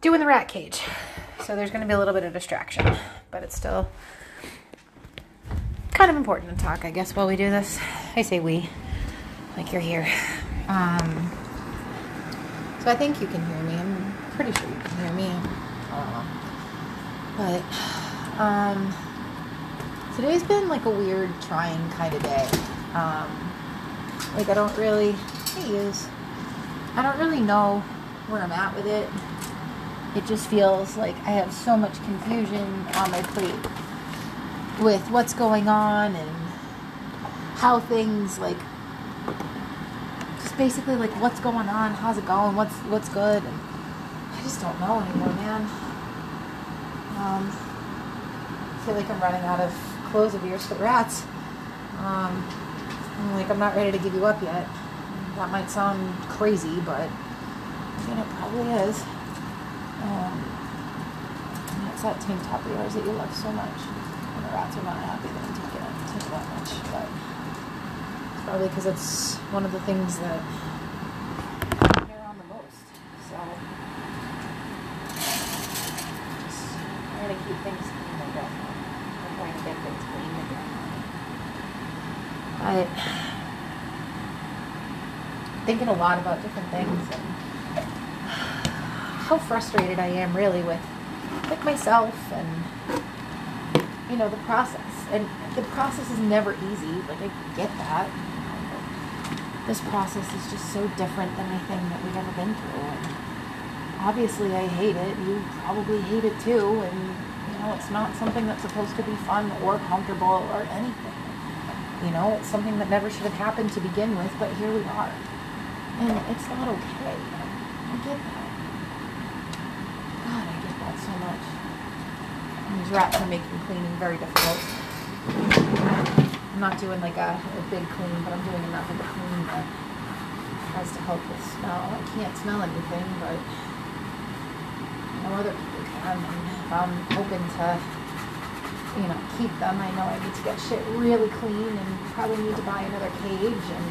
doing the rat cage. So there's going to be a little bit of distraction, but it's still kind of important to talk, I guess, while we do this. I say we, like you're here. Um, so I think you can hear me. I'm pretty sure you can hear me. But um, today's been like a weird, trying kind of day. Um, like I don't really, hey, is I don't really know where I'm at with it. It just feels like I have so much confusion on my plate with what's going on and how things like just basically like what's going on, how's it going, what's what's good, and I just don't know anymore, man. Um, I feel like I'm running out of clothes of ears for rats. Um, I'm like I'm not ready to give you up yet. That might sound crazy, but I mean it probably is. Um, it's that tank top of yours that you love so much. And the rats are not happy that I took it, it that much, but it's probably because it's one of the things that care on the most. So trying to keep things clean again. I'm trying to get things clean again. I thinking a lot about different things and how frustrated I am really with like myself and you know the process. And the process is never easy. Like I get that. This process is just so different than anything that we've ever been through. And obviously I hate it. You probably hate it too. And you know it's not something that's supposed to be fun or comfortable or anything. You know it's something that never should have happened to begin with but here we are. And it's not okay. I get that God, I get that so much. These rats are making cleaning very difficult. I'm not doing like a, a big clean, but I'm doing enough of a clean that tries to help with smell. I can't smell anything, but I know other people can. And if I'm hoping to, you know, keep them, I know I need to get shit really clean and probably need to buy another cage and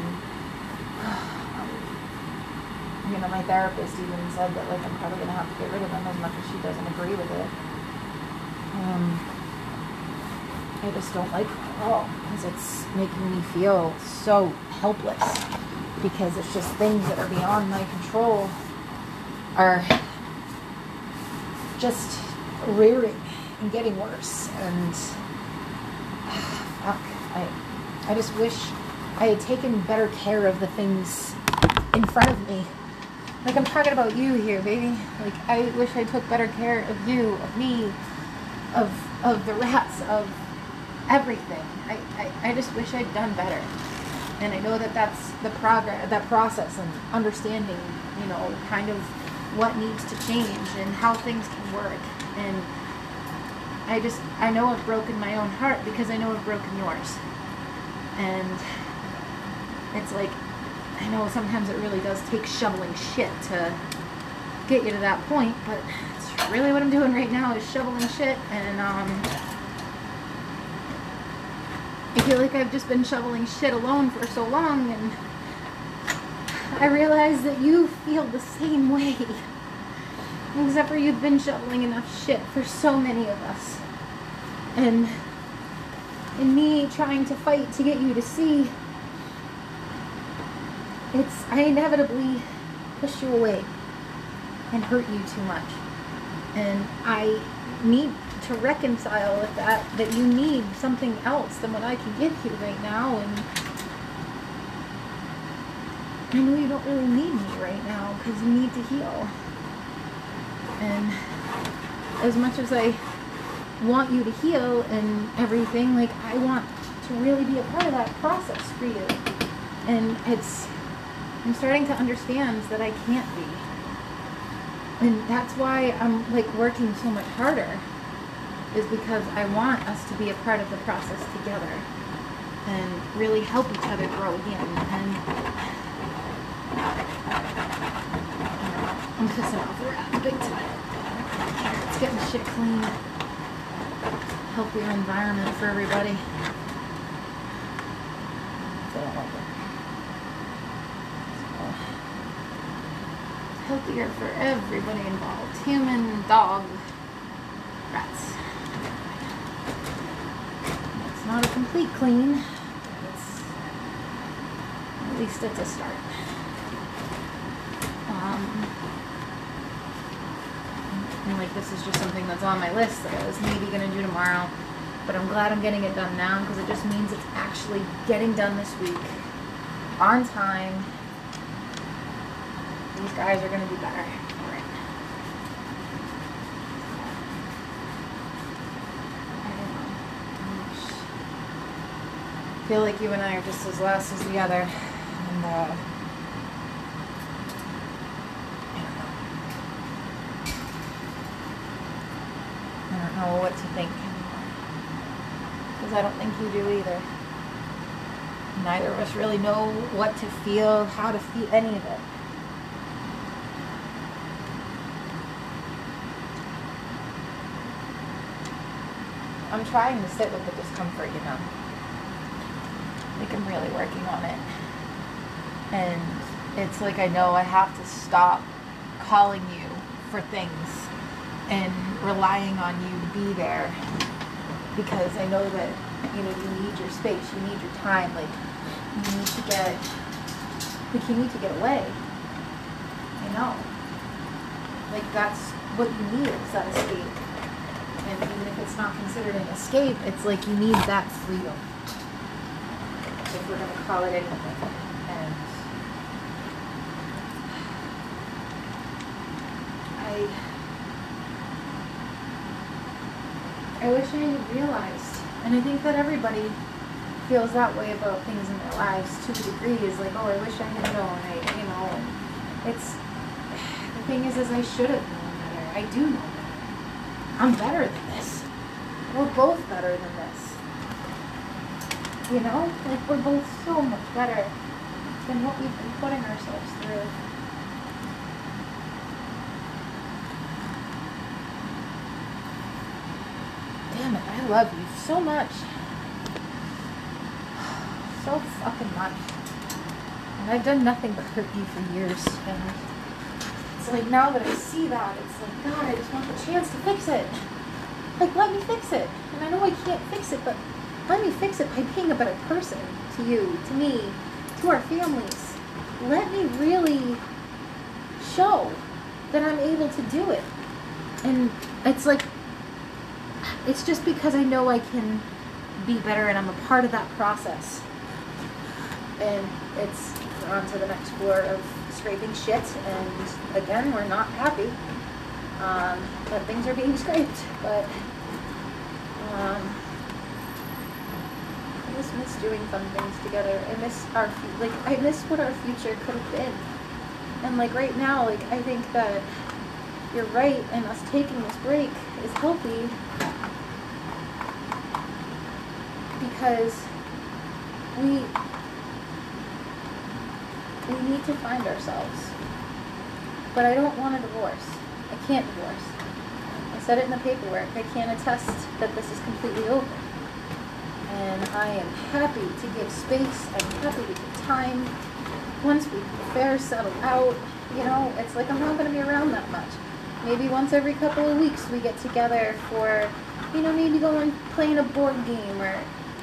you know, my therapist even said that like I'm probably gonna have to get rid of them as much as she doesn't agree with it. Um, I just don't like them at all because it's making me feel so helpless because it's just things that are beyond my control are just rearing and getting worse and fuck, I I just wish I had taken better care of the things in front of me like I'm talking about you here, baby. Like I wish I took better care of you, of me, of of the rats, of everything. I, I, I just wish I'd done better. And I know that that's the progress, that process, and understanding, you know, kind of what needs to change and how things can work. And I just, I know I've broken my own heart because I know I've broken yours. And it's like I know sometimes it really does take shoveling shit to get you to that point, but it's really what I'm doing right now is shoveling shit, and um, I feel like I've just been shoveling shit alone for so long, and I realize that you feel the same way. Except for you've been shoveling enough shit for so many of us. And in me trying to fight to get you to see it's I inevitably push you away and hurt you too much. And I need to reconcile with that that you need something else than what I can give you right now and I know you don't really need me right now because you need to heal. And as much as I want you to heal and everything, like I want to really be a part of that process for you. And it's I'm starting to understand that I can't be. And that's why I'm like working so much harder is because I want us to be a part of the process together and really help each other grow again. And I'm pissing off the big time. It's getting shit clean. Healthier environment for everybody. They don't like it. Healthier for everybody involved human, dog, rats. It's not a complete clean. It's at least it's a start. Um, and like this is just something that's on my list that I was maybe gonna do tomorrow, but I'm glad I'm getting it done now because it just means it's actually getting done this week on time. These guys are gonna be better. I feel like you and I are just as lost as the other, and uh. I don't know what to think. Because I don't think you do either. Neither of us really know what to feel, how to feel, any of it. I'm trying to sit with the discomfort, you know. Like I'm really working on it. And it's like I know I have to stop calling you for things and relying on you to be there because I know that you know you need your space, you need your time, like you need to get like you need to get away. You know. Like that's what you need is that escape. And even if it's not considered an escape, it's like you need that freedom. If we're gonna call it anything. And I I wish I had realized, and I think that everybody feels that way about things in their lives to a degree. Is like, oh, I wish I had known. I, you know, it's the thing is, is I should have known better. I do know. I'm better than this. We're both better than this. You know, like we're both so much better than what we've been putting ourselves through. Damn it, I love you so much. So fucking much. And I've done nothing but hurt you for years. And it's like now that I see that, it's like, God, I just want the chance to fix it. Like, let me fix it. And I know I can't fix it, but let me fix it by being a better person to you, to me, to our families. Let me really show that I'm able to do it. And it's like, it's just because I know I can be better and I'm a part of that process. And it's on to the next floor of scraping shit. And again, we're not happy um, that things are being scraped. But um, I just miss doing fun things together. I miss our like I miss what our future could have been. And like right now, like I think that you're right, and us taking this break is healthy because we we need to find ourselves. But I don't want a divorce. I can't divorce. I said it in the paperwork. I can't attest that this is completely over. And I am happy to give space. I'm happy to give time. Once we affairs settle out, you know, it's like I'm not going to be around that much. Maybe once every couple of weeks we get together for, you know, maybe going playing a board game or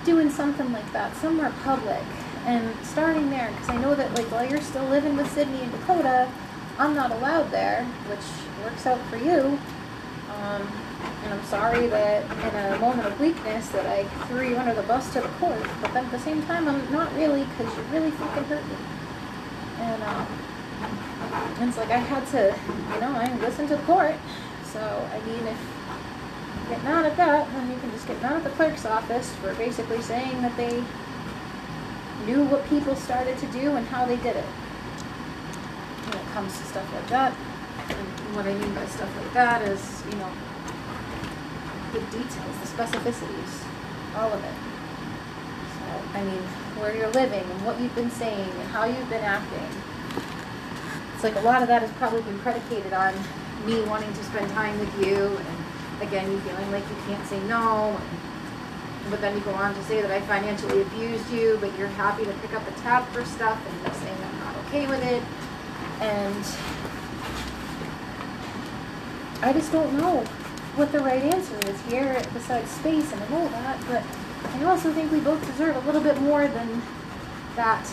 doing something like that somewhere public and starting there because I know that like while you're still living with Sydney and Dakota, I'm not allowed there, which works out for you. Um, and I'm sorry that in a moment of weakness that I threw you under the bus to the court, but then at the same time I'm not really because you really fucking hurt me. And um, it's like I had to, you know, I listened to the court. So I mean, if you get mad at that, then you can just get mad at the clerk's office for basically saying that they knew what people started to do and how they did it. When it comes to stuff like that, and what I mean by stuff like that is, you know, the details, the specificities, all of it. So, I mean, where you're living and what you've been saying and how you've been acting. It's like a lot of that has probably been predicated on me wanting to spend time with you and again you feeling like you can't say no and, but then you go on to say that I financially abused you but you're happy to pick up the tab for stuff and you're saying I'm not okay with it and I just don't know what the right answer is here besides space, and know that, but I also think we both deserve a little bit more than that.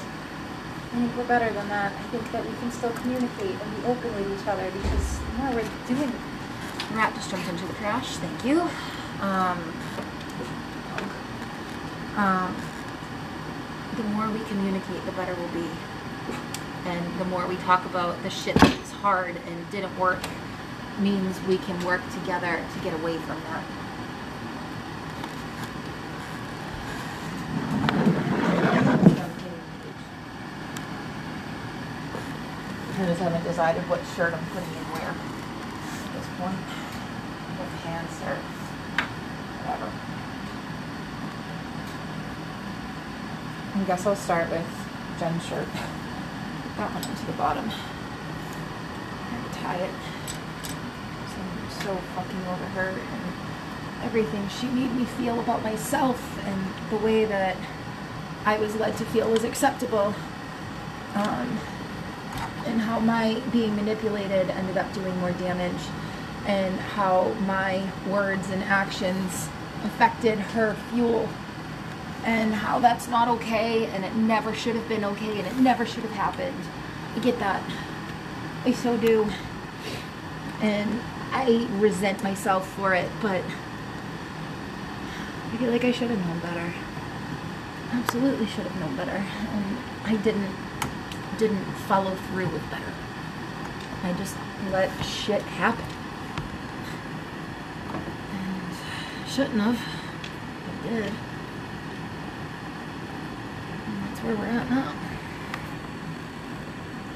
I think we're better than that. I think that we can still communicate and be open with each other because more we're doing. Rat just jumped into the trash. Thank you. Um, um, the more we communicate, the better we'll be. And the more we talk about the shit that's hard and didn't work means we can work together to get away from that. I just haven't decided what shirt I'm putting in where at this point. What pants or whatever. I guess I'll start with Jen's shirt. Put that one into the bottom. And tie it. I'm so fucking over her and everything she made me feel about myself and the way that I was led to feel was acceptable. Um, and how my being manipulated ended up doing more damage and how my words and actions affected her fuel and how that's not okay and it never should have been okay and it never should have happened. I get that. I so do. And I resent myself for it, but I feel like I should have known better. Absolutely should have known better. And I didn't didn't follow through with better. I just let shit happen. And shouldn't have. I did. And where we're at now.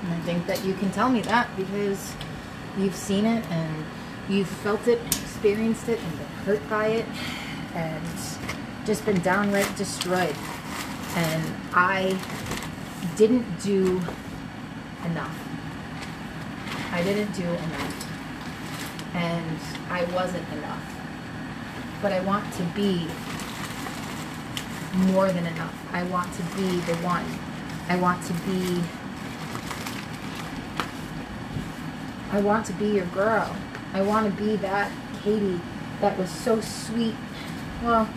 And I think that you can tell me that because you've seen it and you've felt it, experienced it, and been hurt by it, and just been downright destroyed. And I didn't do enough. I didn't do enough. And I wasn't enough. But I want to be more than enough. I want to be the one. I want to be. I want to be your girl. I want to be that Katie that was so sweet. Well,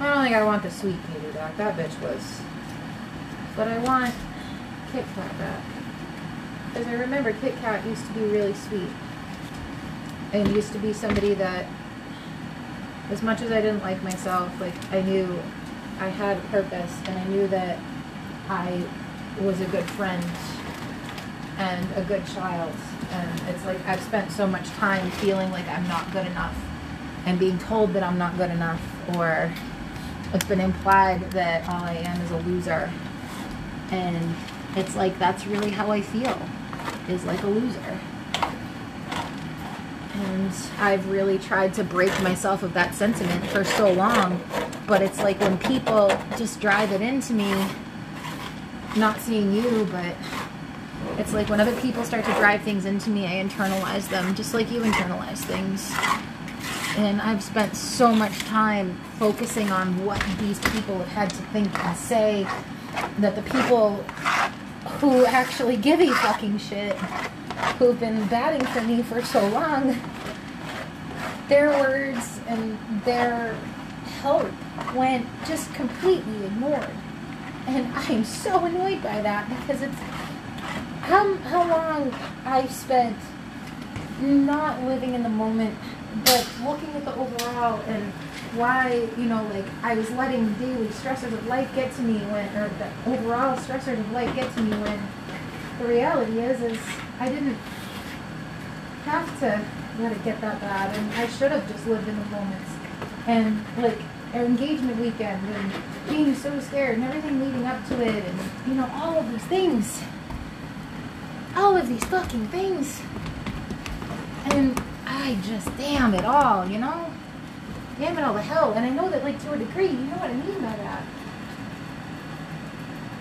I don't think I want the sweet Katie back. That bitch was but I want Kit Kat back. Because I remember Kit Kat used to be really sweet. And used to be somebody that, as much as I didn't like myself, like I knew I had a purpose and I knew that I was a good friend and a good child. And it's like I've spent so much time feeling like I'm not good enough and being told that I'm not good enough or it's been implied that all I am is a loser. And it's like that's really how I feel is like a loser. And I've really tried to break myself of that sentiment for so long but it's like when people just drive it into me not seeing you but it's like when other people start to drive things into me I internalize them just like you internalize things. And I've spent so much time focusing on what these people have had to think and say that the people who actually give a fucking shit, who've been batting for me for so long, their words and their help went just completely ignored. And I'm so annoyed by that because it's how, how long I've spent not living in the moment, but looking at the overall and why, you know, like I was letting daily stressors of life get to me when, or the overall stressors of life get to me when the reality is, is I didn't have to let it get that bad, and I should have just lived in the moments. And like engagement weekend, and being so scared, and everything leading up to it, and you know all of these things, all of these fucking things, and I just damn it all, you know damn it all to hell. And I know that, like, to a degree, you know what I mean by that.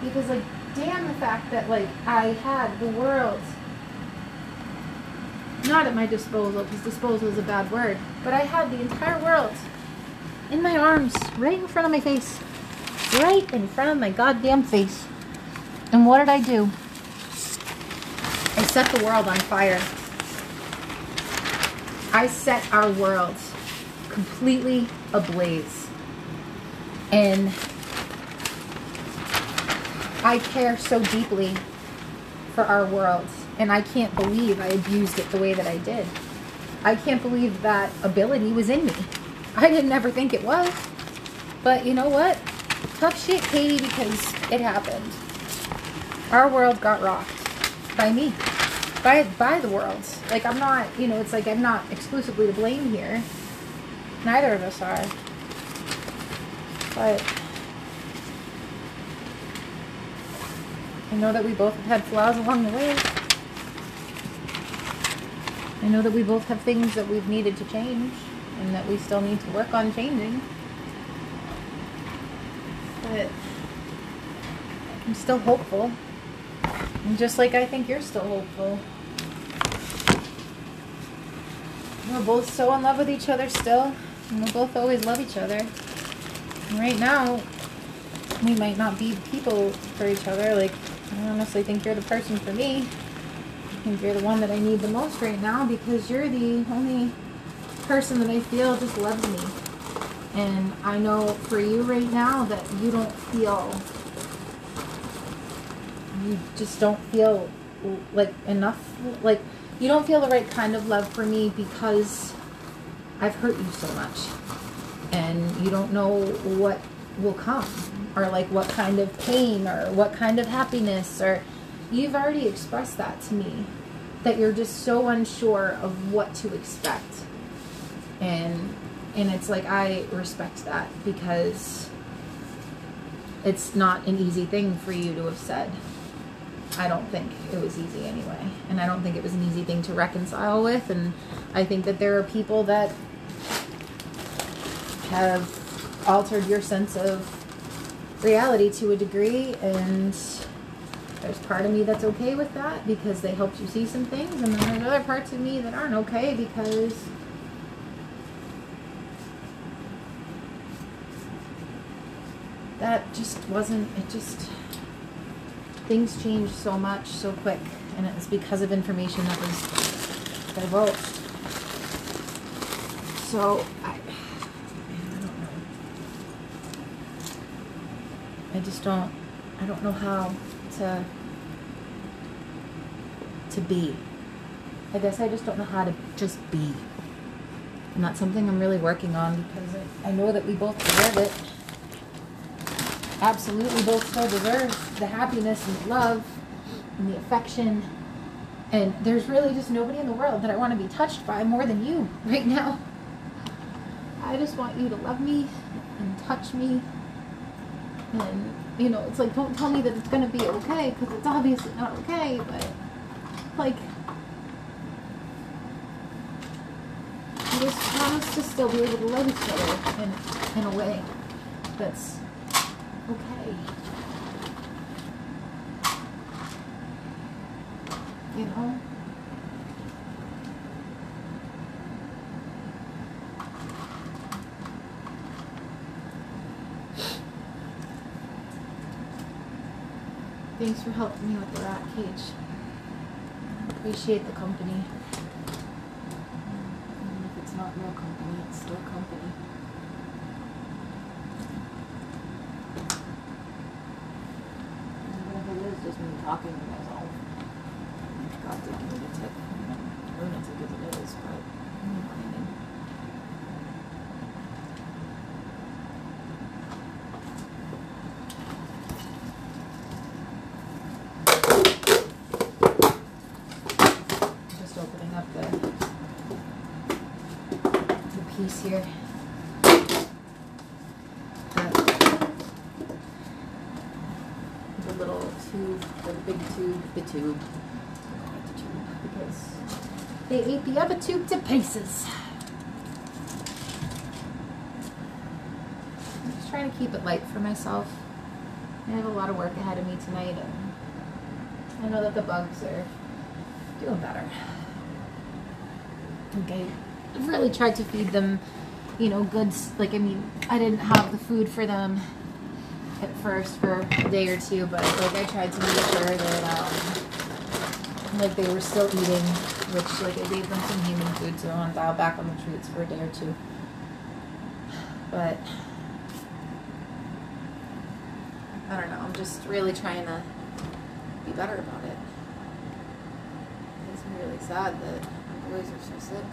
Because, like, damn the fact that, like, I had the world not at my disposal, because disposal is a bad word, but I had the entire world in my arms, right in front of my face. Right in front of my goddamn face. And what did I do? I set the world on fire. I set our world completely ablaze. And I care so deeply for our world. And I can't believe I abused it the way that I did. I can't believe that ability was in me. I didn't ever think it was. But you know what? Tough shit, Katie, because it happened. Our world got rocked by me. By by the world. Like I'm not, you know, it's like I'm not exclusively to blame here. Neither of us are. But I know that we both have had flaws along the way. I know that we both have things that we've needed to change and that we still need to work on changing. But I'm still hopeful. And just like I think you're still hopeful. We're both so in love with each other still. And we'll both always love each other. And right now, we might not be people for each other. Like, I honestly think you're the person for me. I think you're the one that I need the most right now because you're the only person that I feel just loves me. And I know for you right now that you don't feel, you just don't feel like enough, like you don't feel the right kind of love for me because I've hurt you so much. And you don't know what will come or like what kind of pain or what kind of happiness or you've already expressed that to me that you're just so unsure of what to expect and and it's like I respect that because it's not an easy thing for you to have said. I don't think it was easy anyway, and I don't think it was an easy thing to reconcile with. And I think that there are people that have altered your sense of reality to a degree, and there's part of me that's okay with that because they helped you see some things, and then there's other parts of me that aren't okay because that just wasn't it just things changed so much so quick and it was because of information that was divulged so I, I don't know. I just don't I don't know how to to be. I guess I just don't know how to just be. And that's something I'm really working on because I, I know that we both deserve it absolutely both still deserve the happiness and the love and the affection. And there's really just nobody in the world that I want to be touched by more than you right now. I just want you to love me and touch me. And, you know, it's like, don't tell me that it's going to be okay because it's obviously not okay, but, like, I just us to still be able to love each other in, in a way that's okay. You know? Thanks for helping me with the rat cage. Appreciate the company. Even if it's not real company, it's still company. Even if it is just me talking to myself. God did give me a tip. Lunatic as it is, but you know what I mean. Just opening up the the piece here. The, the little tube, the big tube, the tube. They ate the other tube to pieces. I'm just trying to keep it light for myself. I have a lot of work ahead of me tonight, and I know that the bugs are doing better. Okay, I've really tried to feed them, you know, goods. Like, I mean, I didn't have the food for them at first for a day or two, but like I tried to make sure that um, like they were still eating, which like I gave them some human food need to, and dial back on the treats for a day or two. But I don't know. I'm just really trying to be better about it. It's really sad that my boys are so sick.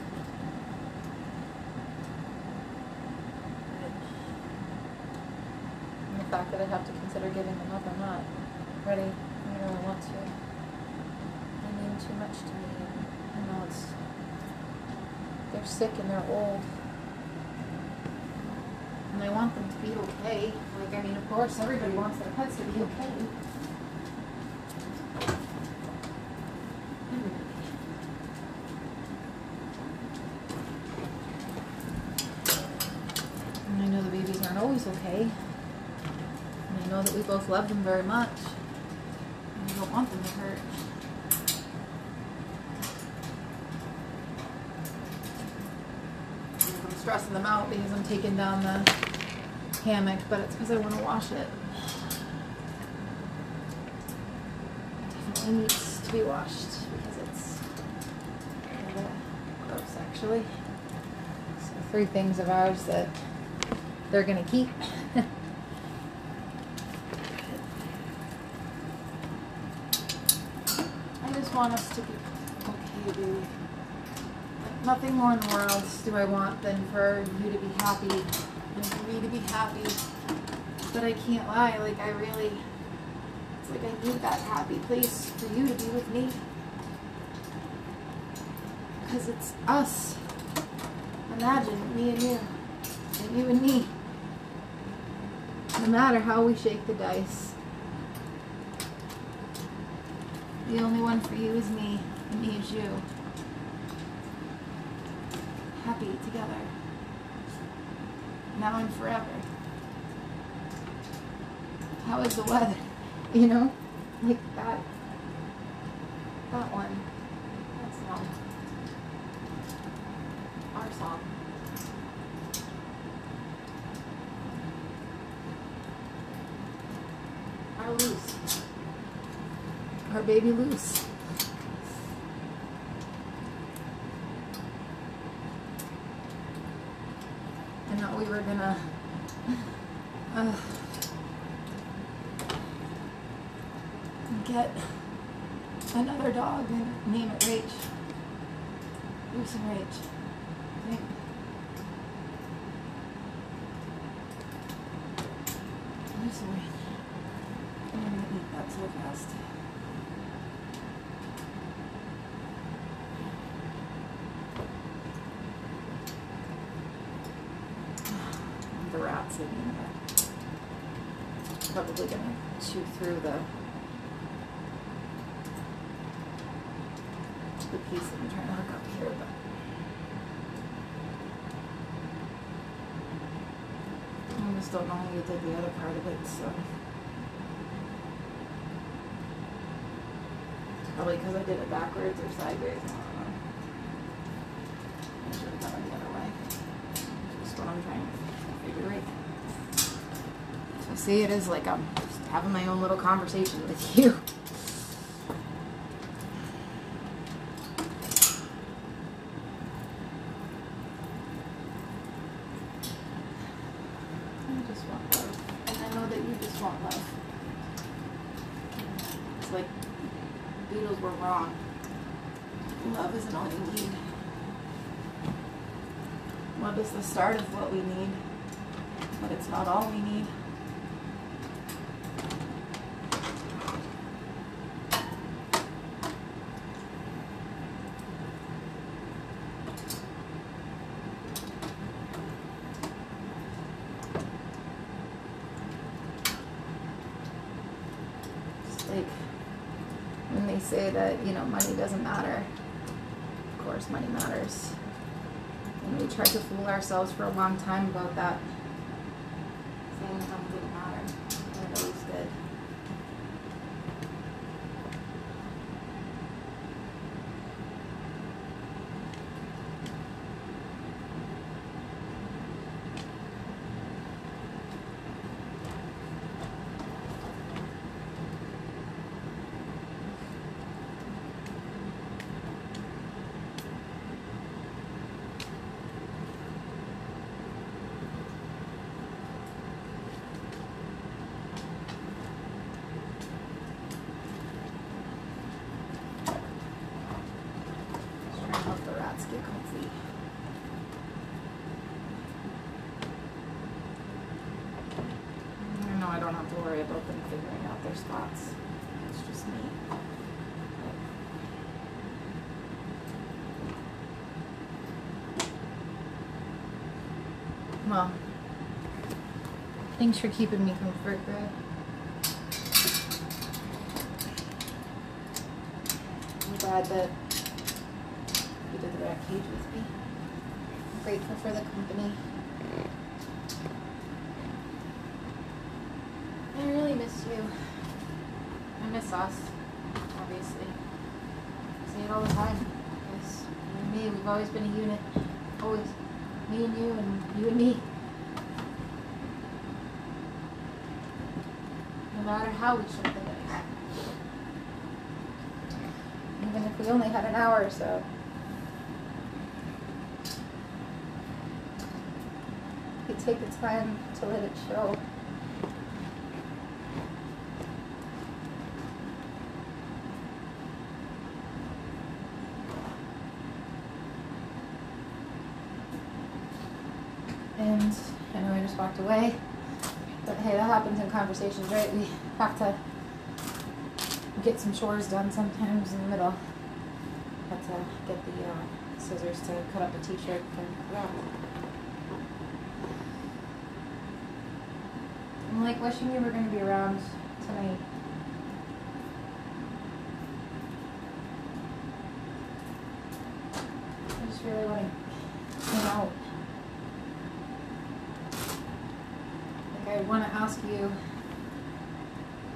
And the fact that I have to consider giving them up, I'm not ready. I don't really want to. They mean too much to me. You know, it's they're sick and they're old. And I want them to be okay. Like, I mean, of course, everybody wants their pets to be okay. Everybody. And I know the babies aren't always okay. And I know that we both love them very much. And we don't want them to hurt. I'm stressing them out because I'm taking down the hammock, but it's because I want to wash it. Definitely needs to be washed because it's gross, actually. So three things of ours that they're gonna keep. I just want us to be okay. Like, nothing more in the world do I want than for you to be happy and for me to be happy. But I can't lie, like I really, it's like I need that happy place for you to be with me. Because it's us. Imagine me and you, and you and me. No matter how we shake the dice, the only one for you is me, and me is you. Happy together. Now and forever. How is the weather? You know? Like that. That one. That song. Our song. Our loose. Our baby loose. I thought we were gonna. Uh, get another dog and name it Rach. Loose and Rach. I think. Loose and Rach. I'm gonna eat that so fast. The rats in here. Probably gonna through the the piece that I'm trying to hook up here, but I just don't know how you did the other part of it, so. Probably because I did it backwards or sideways. I don't know. I should have done it the other way. Just what I'm trying to figure. So see, it is like just having my own little conversation with you. I just want love. And I know that you just want love. It's like Beatles were wrong. Love isn't all you need. Love is the start of what we need, but it's not all we need. Just like when they say that, you know, money doesn't matter. Of course, money matters. And we tried to fool ourselves for a long time about that. Saying how have to worry about them figuring out their spots. It's just me. Well, thanks for keeping me comfort, Greg. I'm glad that you did the rat cage with me. I'm grateful for the company. I really miss you. I miss us, obviously. I say it all the time. Because you and me, we've always been a unit. Always. Me and you, and you and me. No matter how we shook the dice. Even if we only had an hour or so. We take the time to let it show. And I know I just walked away, but hey, that happens in conversations, right? We have to get some chores done sometimes in the middle. Had to get the uh, scissors to cut up a t-shirt for Rob. I'm like wishing you were going to be around tonight. I just really want to hang out. Like I want to ask you,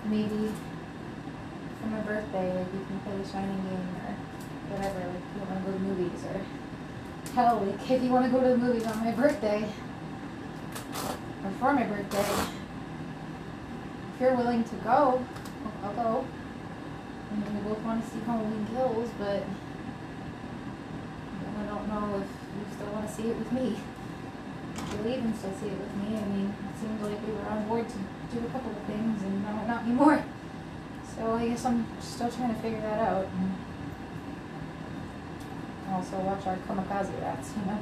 maybe for my birthday, like you can play Shining game or whatever. Like if you want to go to movies or hell, like if you want to go to the movies on my birthday or for my birthday, if you're willing to go, I'll go. I mean, we both want to see Halloween Kills, but I don't know if you still want to see it with me. You'll even still see it with me. I mean, it seemed like we were on board to do a couple of things, and now not anymore. So I guess I'm still trying to figure that out. And also watch our kamikaze rats, you know.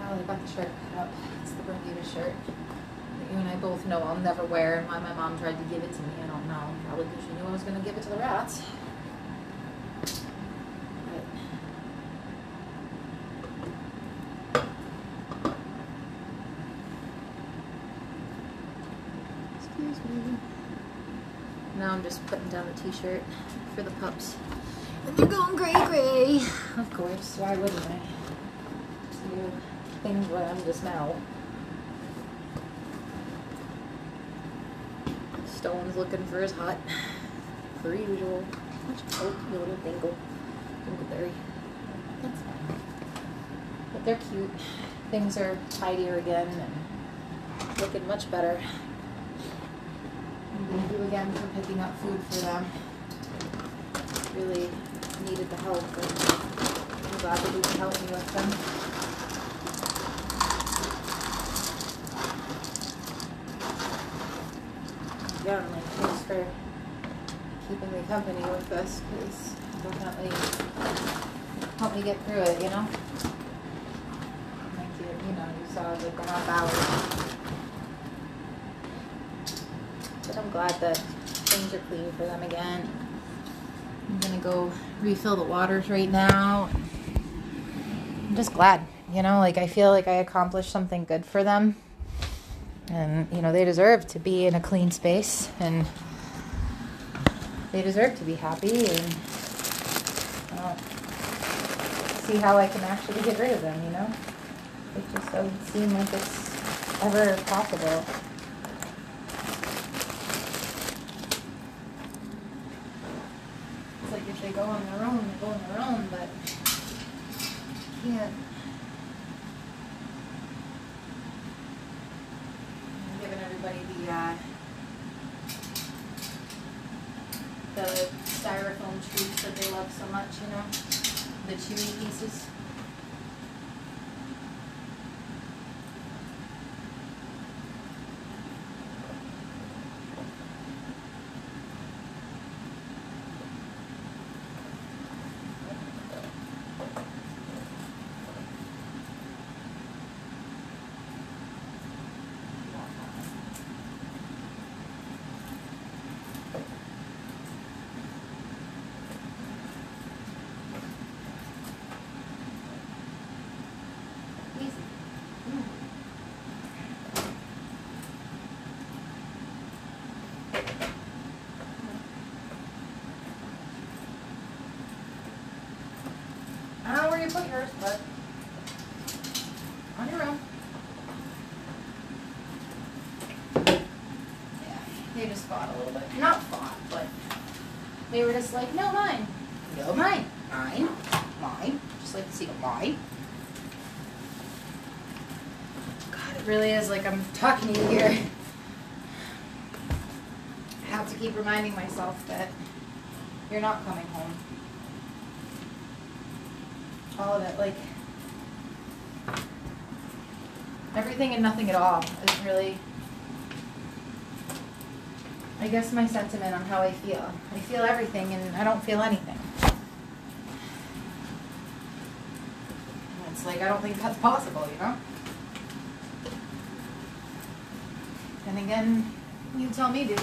Oh, got the shirt cut up. It's the Bermuda shirt that you and I both know I'll never wear, and why my mom tried to give it to me, I don't know. Probably because she knew I was going to give it to the rats. But Excuse me. Now I'm just putting down the t-shirt for the pups. And they're going gray gray. Of course, why wouldn't I? Do things where I'm the smell. Stone's looking for his hut. Per usual. Oh, you little dingle. Dingleberry. That's fine. But they're cute. Things are tidier again and looking much better. I'm again for picking up food for them. Really needed the help, and I'm glad that you can help me with them. Yeah, and like thanks for keeping me company with this, because definitely helped me get through it, you know? Like you, you know, you saw the half hour. But I'm glad that things are clean for them again. I'm gonna go refill the waters right now. I'm just glad, you know, like I feel like I accomplished something good for them. And, you know, they deserve to be in a clean space and they deserve to be happy and see how I can actually get rid of them, you know? It just doesn't seem like it's ever possible. It's like if they go on their own, they go on their own, but can't. I'm giving everybody the uh, the styrofoam treats that they love so much, you know, the chewy pieces. you put yours, but on your own. Yeah, they just fought a little bit. Not fought, but they were just like, no, mine. No, mine. Mine. Mine. Just like to see mine. God, it really is like I'm talking to you here. I have to keep reminding myself that you're not coming home. All of it, like everything and nothing at all is really I guess my sentiment on how I feel. I feel everything and I don't feel anything. It's like I don't think that's possible, you know? And again, you tell me, dude.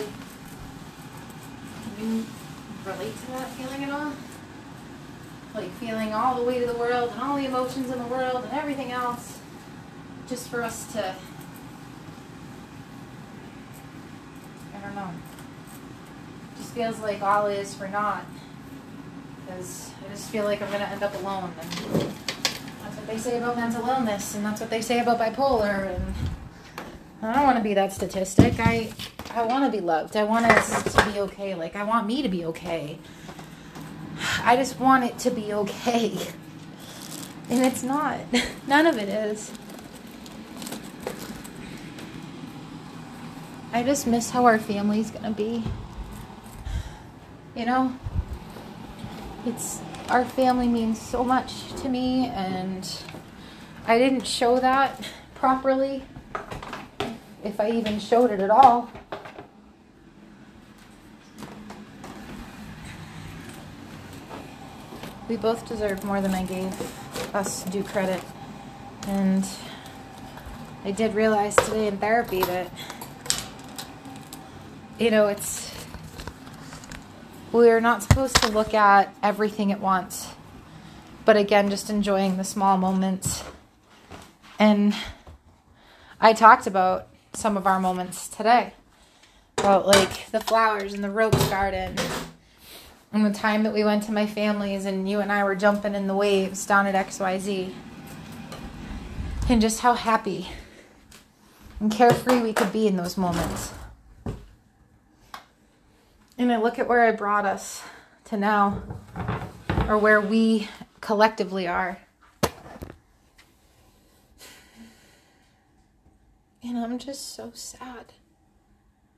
You relate to that feeling at all? Like feeling all the weight of the world and all the emotions in the world and everything else just for us to I don't know. Feels like all is for naught. Because I just feel like I'm gonna end up alone and that's what they say about mental illness and that's what they say about bipolar and I don't want to be that statistic. I I want to be loved. I want us to be okay. Like I want me to be okay. I just want it to be okay. And it's not. None of it is. I just miss how our family's going to be. You know? It's our family means so much to me and I didn't show that properly if I even showed it at all. We both deserve more than I gave us due credit. And I did realize today in therapy that, you know, it's, we're not supposed to look at everything at once. But again, just enjoying the small moments. And I talked about some of our moments today about like the flowers in the rose garden and the time that we went to my family's and you and I were jumping in the waves down at XYZ and just how happy and carefree we could be in those moments. And I look at where I brought us to now or where we collectively are. And I'm just so sad.